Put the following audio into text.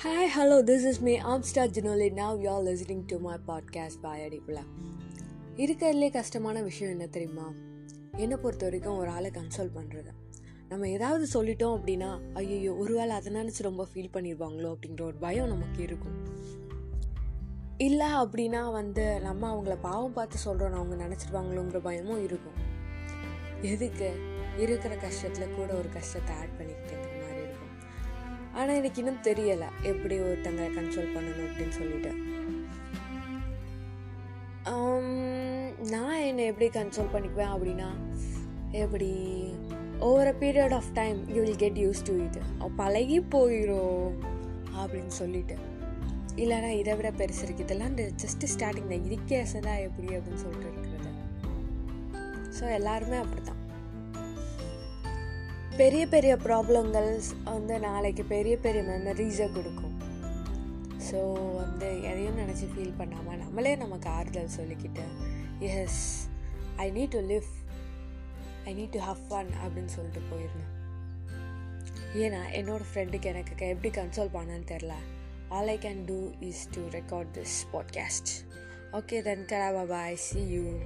Hi, hello, this is me. I'm Star Janoli. Now you're listening to my podcast by Adipula. இருக்கிறதுலே கஷ்டமான விஷயம் என்ன தெரியுமா என்னை பொறுத்த வரைக்கும் ஒரு ஆளை கன்சல்ட் பண்ணுறது நம்ம ஏதாவது சொல்லிட்டோம் அப்படின்னா ஐயோ ஒருவேளை அதை நினச்சி ரொம்ப ஃபீல் பண்ணிடுவாங்களோ அப்படின்ற ஒரு பயம் நமக்கு இருக்கும் இல்லை அப்படின்னா வந்து நம்ம அவங்கள பாவம் பார்த்து சொல்கிறோம் அவங்க நினச்சிருவாங்களோங்கிற பயமும் இருக்கும் எதுக்கு இருக்கிற கஷ்டத்தில் கூட ஒரு கஷ்டத்தை ஆட் பண்ணிக்கிட்டு ஆனால் எனக்கு இன்னும் தெரியலை. எப்படி ஒருத்தங்க கன்சோல் பண்ணணும் அப்படின்னு சொல்லிட்டு. Um, நான் என்னை எப்படி கன்சோல் பண்ணிக்குவேன் அப்படின்னா எப்படி over a period of time you will get use to இது பழகி போயிடும் அப்படின்னு சொல்லிட்டு. இல்லைனா இதை விட பெருசு இருக்குது இதெல்லாம் ஜஸ்ட் ஸ்டார்டிங் தான் இருக்கேசதா எப்படி அப்படின்னு சொல்லிட்டு இருக்கிறது. ஸோ எல்லாருமே அப்படி தான் பெரிய பெரிய ப்ராப்ளங்கள் வந்து நாளைக்கு பெரிய பெரிய மெமரிஸை கொடுக்கும். ஸோ வந்து எதையும் நினச்சி ஃபீல் பண்ணாமல் நம்மளே நமக்கு ஆறுதல் சொல்லிக்கிட்டு yes I need to live I need to have fun அப்படின்னு சொல்லிட்டு போயிருந்தேன் ஏன்னா என்னோட ஃப்ரெண்டுக்கு எனக்கு எப்படி கன்சோல் பண்ணான்னு தெரில all I can do is to record this podcast okay then டரா bye see you